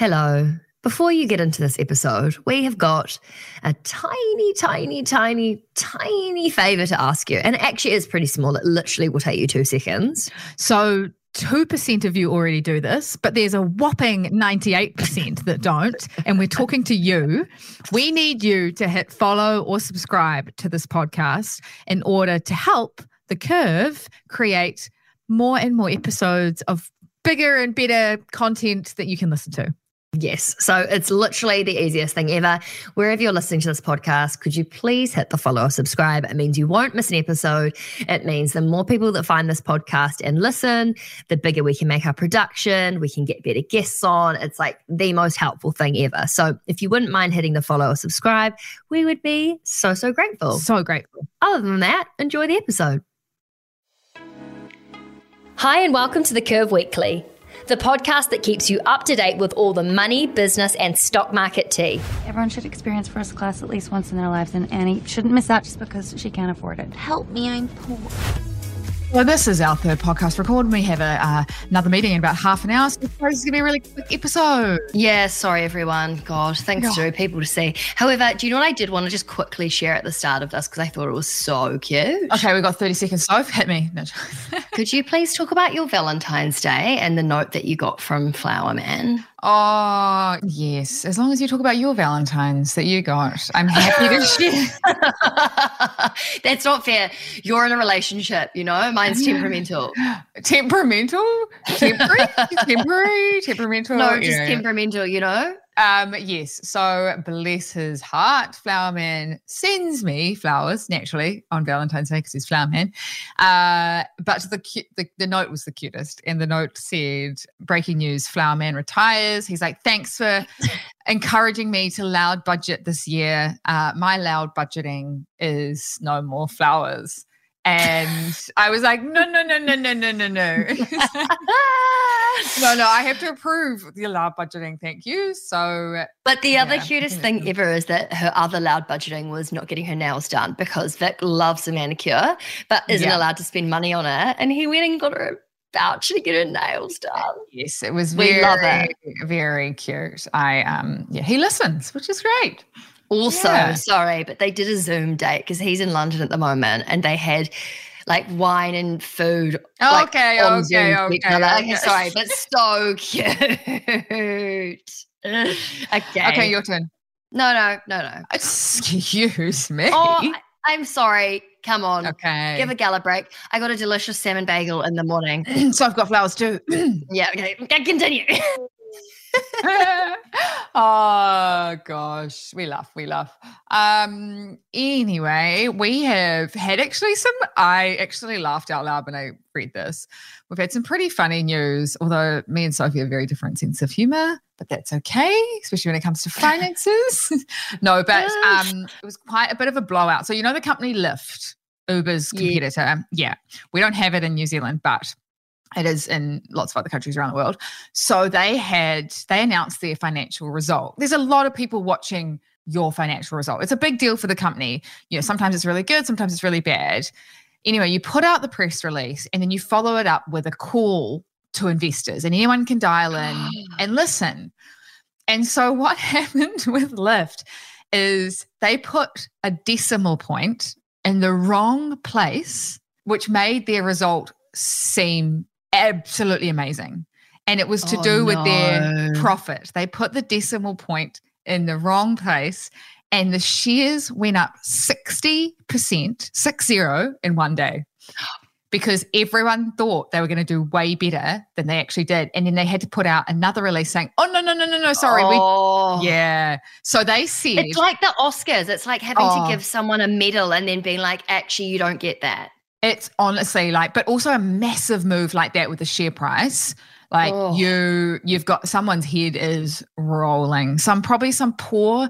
Hello. Before you get into this episode, we have got a tiny, tiny, tiny, tiny favor to ask you. And it actually is pretty small. It literally will take you two seconds. So 2% of you already do this, but there's a whopping 98% that don't. And we're talking to you. We need you to hit follow or subscribe to this podcast in order to help the curve create more and more episodes of bigger and better content that you can listen to. Yes. So it's literally the easiest thing ever. Wherever you're listening to this podcast, could you please hit the follow or subscribe? It means you won't miss an episode. It means the more people that find this podcast and listen, the bigger we can make our production. We can get better guests on. It's like the most helpful thing ever. So if you wouldn't mind hitting the follow or subscribe, we would be so, so grateful. So grateful. Other than that, enjoy the episode. Hi, and welcome to the Curve Weekly the podcast that keeps you up to date with all the money, business, and stock market tea. Everyone should experience first class at least once in their lives, and Annie shouldn't miss out just because she can't afford it. Help me, I'm poor. Well, this is our third podcast record. We have a, uh, another meeting in about half an hour. So this is going to be a really quick episode. Yeah, sorry, everyone. God, thanks oh. to people to see. However, do you know what I did want to just quickly share at the start of this because I thought it was so cute? Okay, we've got 30 seconds. So hit me. No. Could you please talk about your Valentine's Day and the note that you got from Flower Man? Oh, yes. As long as you talk about your Valentine's that you got, I'm happy to share. That's not fair. You're in a relationship, you know? Mine's temperamental. temperamental? Temporary? temporary? Temperamental? No, just temperamental, you know? Um, yes. So bless his heart, Flower Man sends me flowers naturally on Valentine's Day because he's Flower Man. Uh, but the, the the note was the cutest, and the note said, "Breaking news: Flower Man retires." He's like, "Thanks for encouraging me to loud budget this year. Uh, my loud budgeting is no more flowers." And I was like, no, no, no, no, no, no, no, no. no, no, I have to approve the loud budgeting. Thank you. So, but the other yeah. cutest thing ever is that her other loud budgeting was not getting her nails done because Vic loves a manicure, but isn't yeah. allowed to spend money on it. And he went and got her a voucher to get her nails done. Yes, it was very, we love it. very cute. I, um, yeah, he listens, which is great. Also, yeah. sorry, but they did a Zoom date because he's in London at the moment and they had like wine and food. Oh, like, okay, okay, okay, okay, okay. Sorry, but so cute. okay. Okay, your turn. No, no, no, no. Excuse me. Oh, I, am sorry. Come on. Okay. Give a gala break. I got a delicious salmon bagel in the morning. so I've got flowers too. yeah, okay. Continue. oh gosh, we laugh, we laugh. Um, anyway, we have had actually some. I actually laughed out loud when I read this. We've had some pretty funny news, although me and Sophie have very different sense of humor, but that's okay, especially when it comes to finances. no, but um, it was quite a bit of a blowout. So you know the company Lyft, Uber's competitor. Yeah. yeah, we don't have it in New Zealand, but it is in lots of other countries around the world. So they had, they announced their financial result. There's a lot of people watching your financial result. It's a big deal for the company. You know, sometimes it's really good, sometimes it's really bad. Anyway, you put out the press release and then you follow it up with a call to investors, and anyone can dial in and listen. And so what happened with Lyft is they put a decimal point in the wrong place, which made their result seem absolutely amazing. And it was to oh, do with no. their profit. They put the decimal point in the wrong place and the shares went up 60%, six zero in one day. Because everyone thought they were going to do way better than they actually did. And then they had to put out another release saying, oh, no, no, no, no, no, sorry. Oh. We, yeah. So they said. It's like the Oscars. It's like having oh. to give someone a medal and then being like, actually, you don't get that. It's honestly like, but also a massive move like that with the share price. Like oh. you, you've got someone's head is rolling. Some probably some poor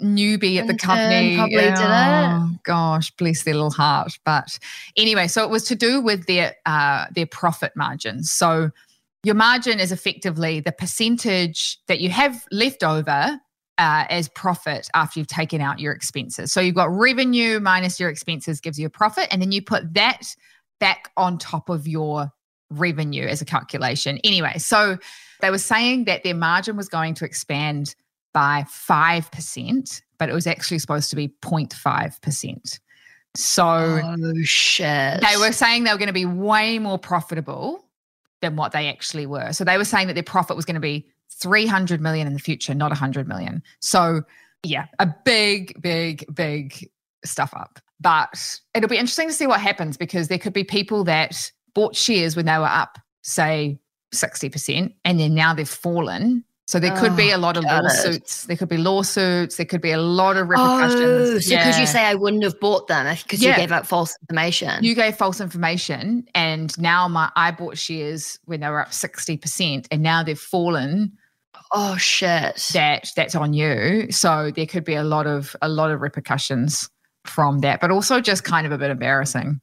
newbie at the company probably oh, did it. Gosh, bless their little heart. But anyway, so it was to do with their uh, their profit margins. So your margin is effectively the percentage that you have left over uh, as profit after you've taken out your expenses. So you've got revenue minus your expenses gives you a profit, and then you put that back on top of your revenue as a calculation. Anyway, so They were saying that their margin was going to expand by 5%, but it was actually supposed to be 0.5%. So Oh shit. they were saying they were going to be way more profitable than what they actually were. So they were saying that their profit was going to be 300 million in the future, not 100 million. So yeah, a big, big, big stuff up. But it'll be interesting to see what happens because there could be people that bought shares when they were up, say 60%, and then now they've fallen. So there could be Oh, a lot of it. lawsuits. There could be lawsuits. There could be a lot of repercussions. Oh, so could you say I wouldn't have bought them because Yeah. you gave out false information? you gave false information and now my I bought shares when they were up 60% and now they've fallen oh shit. that that's on you so there could be a lot of a lot of repercussions from that but also just kind of a bit embarrassing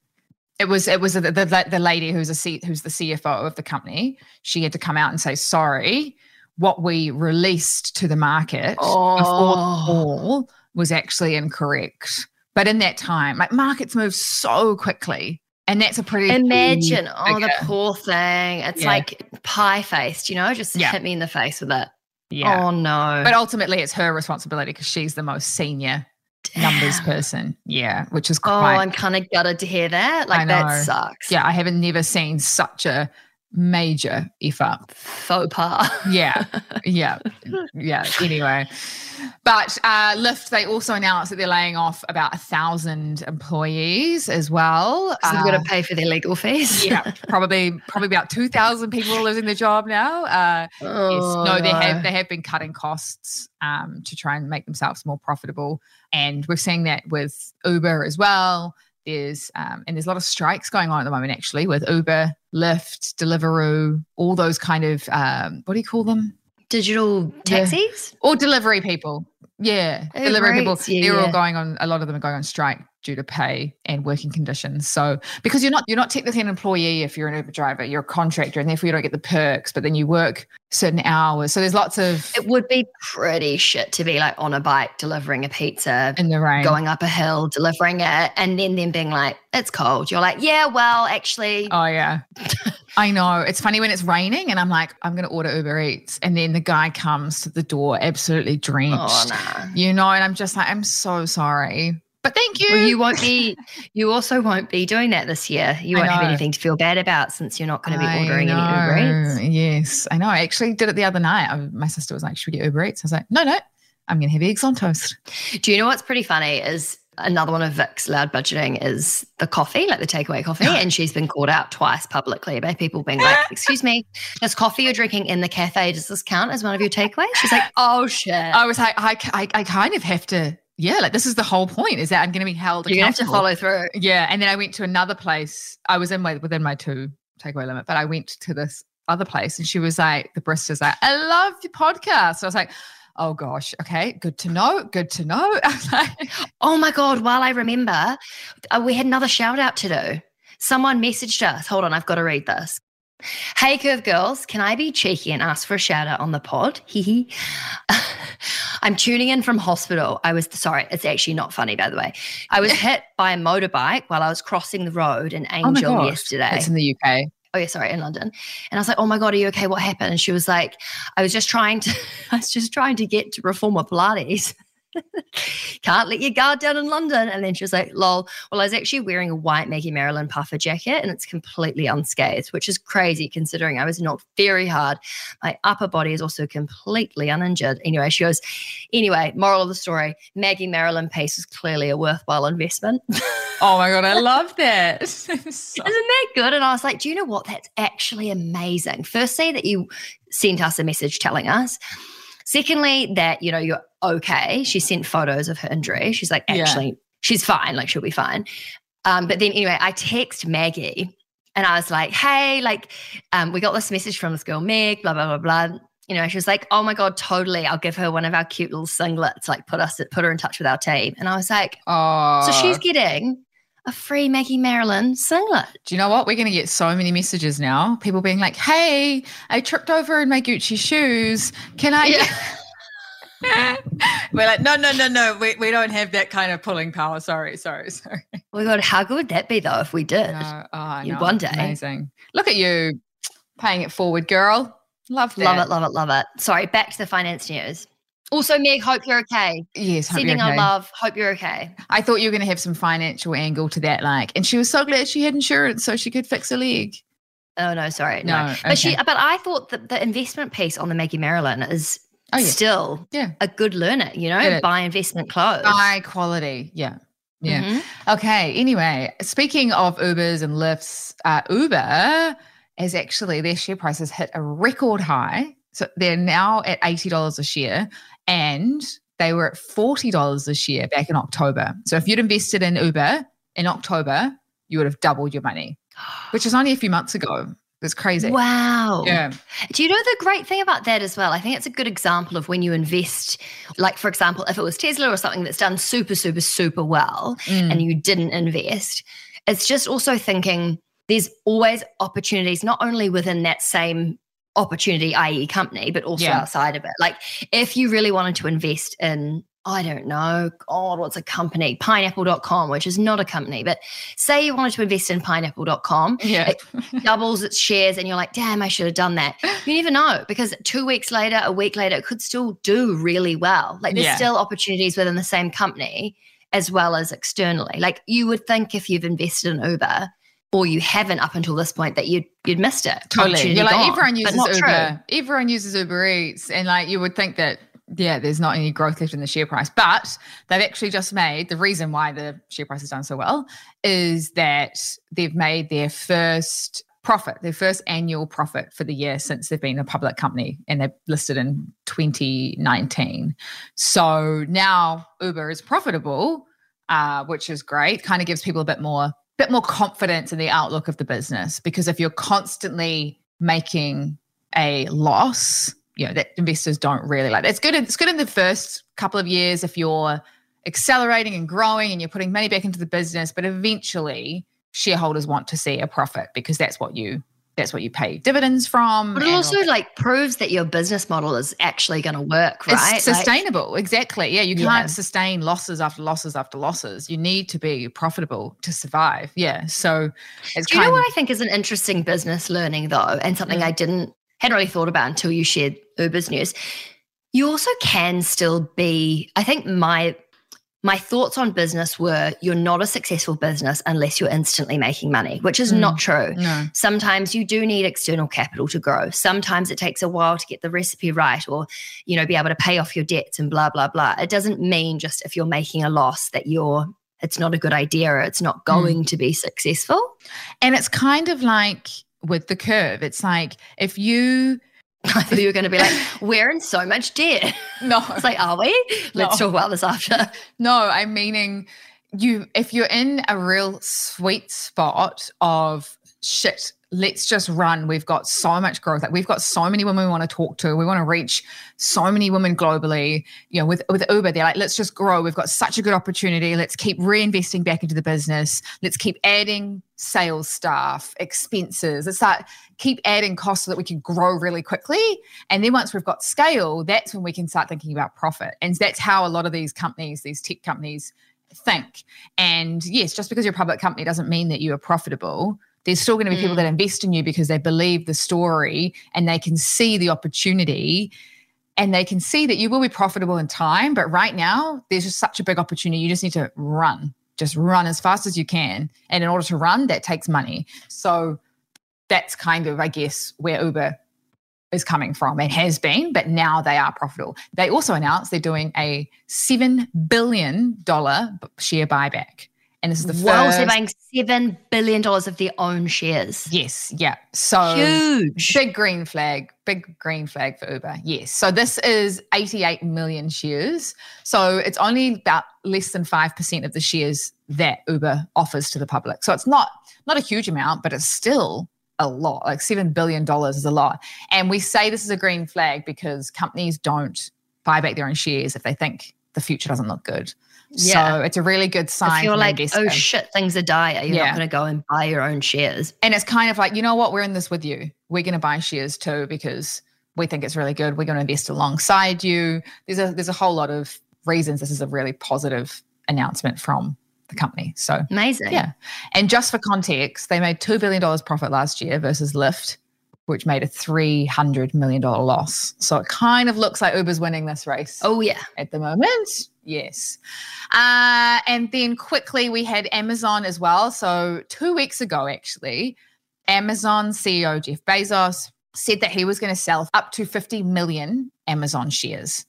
it was it was the the, the lady who's a C, who's the CFO of the company she had to come out and say sorry what we released to the market before the Oh. fall was actually incorrect but in that time like markets move so quickly and that's a pretty Imagine, oh, the poor thing. It's Yeah. like pie faced, you know, just Yeah. hit me in the face with it. Yeah Oh no. but ultimately it's her responsibility because she's the most senior numbers person yeah which is Oh, I'm kind of gutted to hear that. Like that sucks. yeah i haven't never seen such a major if up. Faux pas. yeah. Yeah. Yeah. Anyway. But uh lyft they also announced that they're laying off about a thousand employees as well. So they've got Uh, to pay for their legal fees. yeah. Probably probably about 2000 people are losing their job now. Uh Oh, yes. No, they have they have been cutting costs um, to try and make themselves more profitable, and we're seeing that with Uber as well. There's um, and there's a lot of strikes going on at the moment actually with Uber, Lyft, Deliveroo, all those kind of um, what do you call them? Digital Yeah. taxis? Or delivery people. Yeah, Oh, delivery people. Yeah, They're all going on. A lot of them are going on strike due to pay and working conditions. So because you're not you're not technically an employee if you're an Uber driver, you're a contractor, and therefore you don't get the perks. But then you work certain hours. So there's lots of It would be pretty shit to be like on a bike delivering a pizza, in the rain. going up a hill, delivering it, and then them being like, it's cold. You're like, yeah, well, actually, Oh yeah. I know. It's funny when it's raining and I'm like, I'm gonna order Uber Eats. And then the guy comes to the door absolutely oh, drenched. oh, nah. You know, and I'm just like, I'm so sorry. But thank you. Well, you won't be, you also won't be doing that this year. You won't have anything to feel bad about since you're not going to be ordering any Uber Eats. Yes, I know. I actually did it the other night. I, my sister was like, "Should we get Uber Eats?" I was like, "No, no, I'm going to have eggs on toast." Do you know what's pretty funny is another one of Vic's loud budgeting is the coffee, like the takeaway coffee. and she's been called out twice publicly by people being like, excuse me, this coffee you're drinking in the cafe, does this count as one of your takeaways? She's like, oh shit. I was like, I, I, I kind of have to. Yeah, like this is the whole point: is that I'm going to be held going to have to follow through. Yeah, and then I went to another place. I was in my within my two takeaway limit, but I went to this other place, and she was like, the barista's like, "I love your podcast." So I was like, "Oh gosh, okay, good to know, good to know." I was like, Oh my God. While I remember, uh, we had another shout out to do. Someone messaged us. Hold on, I've got to read this. Hey, Curve Girls, can I be cheeky and ask for a shout out on the pod? Hee hee. I'm tuning in from hospital. I was sorry, it's actually not funny, by the way. I was hit by a motorbike while I was crossing the road in "Oh Angel gosh, yesterday. it's in the UK." oh yeah, sorry, in London. And I was like, oh my God, are you okay? What happened? And she was like, I was just trying to, I was just trying to get to Reformer Pilates. Can't let your guard down in London. And then she was like, lol. Well, I was actually wearing a white Maggie Marilyn puffer jacket and it's completely unscathed, which is crazy considering I was knocked very hard. My upper body is also completely uninjured. Anyway, she goes, anyway, moral of the story Maggie Marilyn pace is clearly a worthwhile investment. Oh my god, I love that. So- Isn't that good? And I was like, do you know what? That's actually amazing. Firstly, that you sent us a message telling us. Secondly, that you know you're okay. She sent photos of her injury. She's like, Yeah. actually, she's fine. Like she'll be fine. Um, but then anyway, I text Maggie and I was like, hey, like, um, we got this message from this girl, Meg, blah, blah, blah, blah. You know, she was like, oh my God, totally. I'll give her one of our cute little singlets, like put us put her in touch with our team. And I was like, oh, so she's getting a free Maggie Marilyn singlet. Do you know what? We're going to get so many messages now. People being like, "Hey, I tripped over in my Gucci shoes. Can I?" We're like, "No, no, no, no. We, we don't have that kind of pulling power. Sorry, sorry, sorry." Oh my God, how good would that be though if we did? No, oh, You- no, one day. amazing. Look at you, paying it forward, girl. Love that. Love it, love it, love it. Sorry, back to the finance news. Also, Meg, hope you're okay. Yes, hope you're Sending our love. Hope you're okay. I thought you were going to have some financial angle to that, like, and she was so glad she had insurance so she could fix her leg. Oh no, sorry, no. No, But she, but I thought that the investment piece on the Maggie Marilyn is Oh, yeah. still Yeah. a good learner. You know, Good. buy investment clothes. High quality. Yeah. Yeah. Mhm. Okay. Anyway, speaking of Ubers and Lyfts, uh, Uber has actually their share price has hit a record high. So they're now at eighty dollars a share, and they were at forty dollars this year back in October. So if you'd invested in Uber in October, you would have doubled your money, which is only a few months ago. It's crazy. Wow. Yeah. Do you know the great thing about that as well? I think it's a good example of when you invest, like, for example, if it was Tesla or something that's done super, super, super well Mm. and you didn't invest, it's just also thinking there's always opportunities, not only within that same opportunity, i.e., company, but also Yeah. outside of it. Like, if you really wanted to invest in, I don't know, God, what's a company? Pineapple.com, which is not a company, but say you wanted to invest in pineapple.com, yeah. doubles its shares and you're like, damn, I should have done that. You never know because two weeks later, a week later, it could still do really well. Like there's Yeah. still opportunities within the same company as well as externally. Like you would think if you've invested in Uber or you haven't up until this point that you'd you'd missed it. Totally. You're like gone, everyone uses not true. Uber. Everyone uses Uber Eats, and like you would think that yeah, there's not any growth left in the share price, but they've actually just made the reason why the share price has done so well is that they've made their first profit, their first annual profit for the year since they've been a public company, and they're listed in 2019. So now Uber is profitable, uh, which is great. Kind of gives people a bit more bit more confidence in the outlook of the business because if you're constantly making a loss, you know, that investors don't really like. It's good. It's good in the first couple of years if you're accelerating and growing and you're putting money back into the business, but eventually shareholders want to see a profit because that's what you that's what you pay dividends from. But it also like proves that your business model is actually going to work, right? it's Like- sustainable. exactly. Yeah, you can't sustain losses after losses after losses. You need to be profitable to survive. Yeah. So it's Do you know what I think is an interesting business learning though, and something Mm. I didn't hadn't really thought about until you shared Uber's news? You also can still be. I think my my thoughts on business were you're not a successful business unless you're instantly making money, which is not mm. true. no. Sometimes you do need external capital to grow. Sometimes it takes a while to get the recipe right or, you know, be able to pay off your debts and blah, blah, blah. It doesn't mean just if you're making a loss that you're it's not a good idea or it's not mm. going to be successful. And it's kind of like with the curve. It's like if you I thought you were going to be like, we're in so much debt. no It's like, are we? Let's No. talk about this after. No, I'm meaning you if you're in a real sweet spot of shit, let's just run. We've got so much growth. Like we've got so many women we want to talk to. We want to reach so many women globally. You know, with with Uber, they're like, let's just grow. We've got such a good opportunity. Let's keep reinvesting back into the business. Let's keep adding sales staff, expenses. It's like keep adding costs so that we can grow really quickly. And then once we've got scale, that's when we can start thinking about profit. And that's how a lot of these companies, these tech companies, think. And yes, just because you're a public company doesn't mean that you are profitable. There's still going to be people Mm. that invest in you because they believe the story and they can see the opportunity and they can see that you will be profitable in time. But right now, there's just such a big opportunity. You just need to run, just run as fast as you can. And in order to run, that takes money. So that's kind of, I guess, where Uber is coming from and has been, but now they are profitable. They also announced they're doing a $7 billion share buyback. And this is the Whoa, first. they're buying $7 billion of their own shares. yes, yeah. So Huge. big green flag, big green flag for Uber. Yes. So this is 88 million shares. So it's only about less than 5% of the shares that Uber offers to the public. So it's not not a huge amount, but it's still a lot. Like 7 billion dollars is a lot. And we say this is a green flag because companies don't buy back their own shares if they think the future doesn't look good. Yeah. So it's a really good sign. if you're like, investor. oh shit, things are dire, you're Yeah. not going to go and buy your own shares. And it's kind of like, you know what, we're in this with you. We're going to buy shares too because we think it's really good. We're going to invest alongside you. There's a there's a whole lot of reasons this is a really positive announcement from the company. So Amazing. yeah. And just for context, they made two billion dollars profit last year versus Lyft, which made a $300 million loss. So it kind of looks like Uber's winning this race Oh yeah. at the moment. Yes. Uh, and then quickly, we had Amazon as well. So, two weeks ago, actually, Amazon CEO Jeff Bezos said that he was going to sell up to 50 million Amazon shares.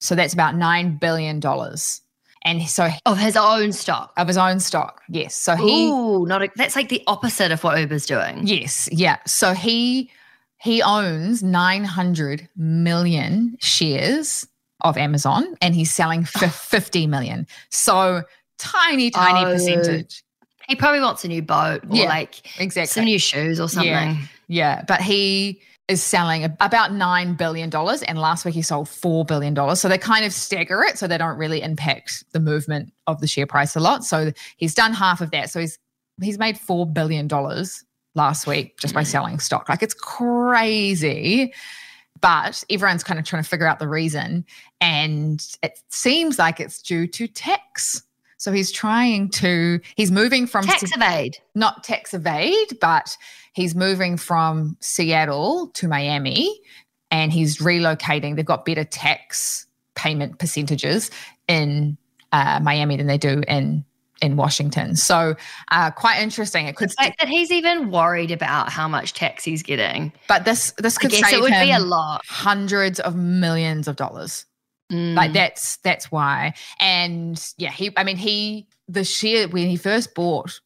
So, that's about $9 billion. And so, Of his own stock. of his own stock. Yes. So, he. Ooh, not a, that's like the opposite of what Uber's doing. Yes, yeah. So he he owns 900 million shares of Amazon and he's selling fif- 50 million. So tiny tiny Oh. percentage. He probably wants a new boat or Yeah, like Exactly. some new shoes or something. Yeah. Yeah, but he is selling about $9 billion and last week he sold $4 billion. So they kind of stagger it so they don't really impact the movement of the share price a lot. So he's done half of that. So he's he's made $4 billion last week just by mm. selling stock. Like it's crazy. But everyone's kind of trying to figure out the reason. And it seems like it's due to tax. So he's trying to, he's moving from Tax evade. not tax evade, but he's moving from Seattle to Miami and he's relocating. They've got better tax payment percentages in uh, Miami than they do in in Washington. So uh, quite interesting. It could, The fact that he's even worried about how much tax he's getting. but this this I could guess save it would be a lot. hundreds of millions of dollars. Mm. Like that's that's why. And yeah, he I mean he the share when he first bought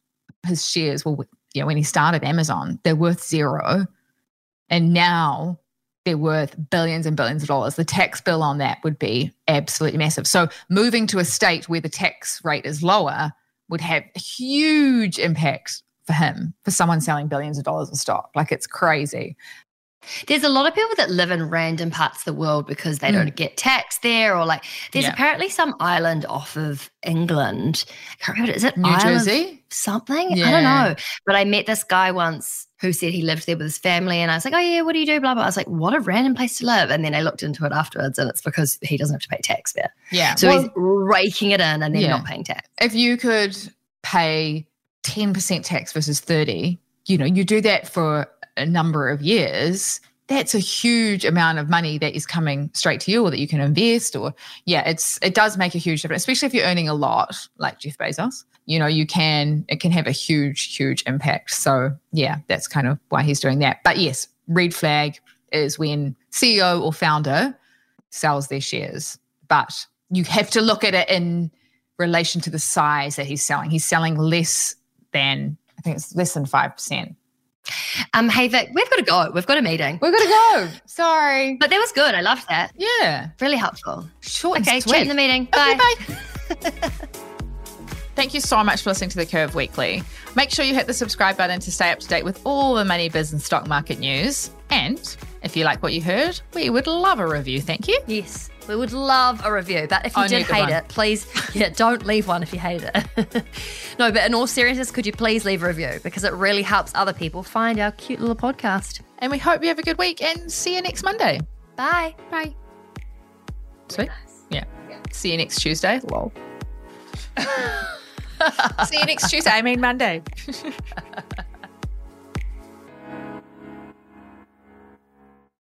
his shares, well yeah, when he started Amazon, they're worth zero. And now they're worth billions and billions of dollars. The tax bill on that would be absolutely massive. So moving to a state where the tax rate is lower would have a huge impact for him, for someone selling billions of dollars of stock. Like it's crazy. There's a lot of people that live in random parts of the world because they Mm. don't get taxed there, or like there's Yeah. apparently some island off of England. I can't remember. Is it New Isle Jersey? something? I don't know. But I met this guy once who said he lived there with his family, and I was like, "Oh yeah, what do you do?" Blah blah. I was like, "What a random place to live." And then I looked into it afterwards, and it's because he doesn't have to pay tax there, Yeah. so Well- he's raking it in and then Yeah. not paying tax. if you could pay 10% tax versus 30 you know you do that for a number of years that's a huge amount of money that is coming straight to you or that you can invest or yeah it's it does make a huge difference especially if you're earning a lot like jeff bezos you know you can it can have a huge huge impact so yeah that's kind of why he's doing that but yes red flag is when ceo or founder sells their shares but you have to look at it in relation to the size that he's selling. He's selling less than, I think it's less than 5%. Um, hey Vic, we've got to go. We've got a meeting, We're going to go. Sorry. but that was good. I loved that. Yeah. Really helpful. Short Okay, and chat in the meeting. Okay, Bye. bye. Thank you so much for listening to The Curve Weekly. Make sure you hit the subscribe button to stay up to date with all the money, business, stock market news. And if you like what you heard, we would love a review. Thank you. Yes, we would love a review. But if you Only did hate one. it, please, yeah, don't leave one if you hate it. no, but in all seriousness, could you please leave a review because it really helps other people find our cute little podcast. And we hope you have a good week and see you next Monday. Bye. Bye. Sweet. Yeah. See you next Tuesday. Lol. see you next Tuesday. I mean Monday.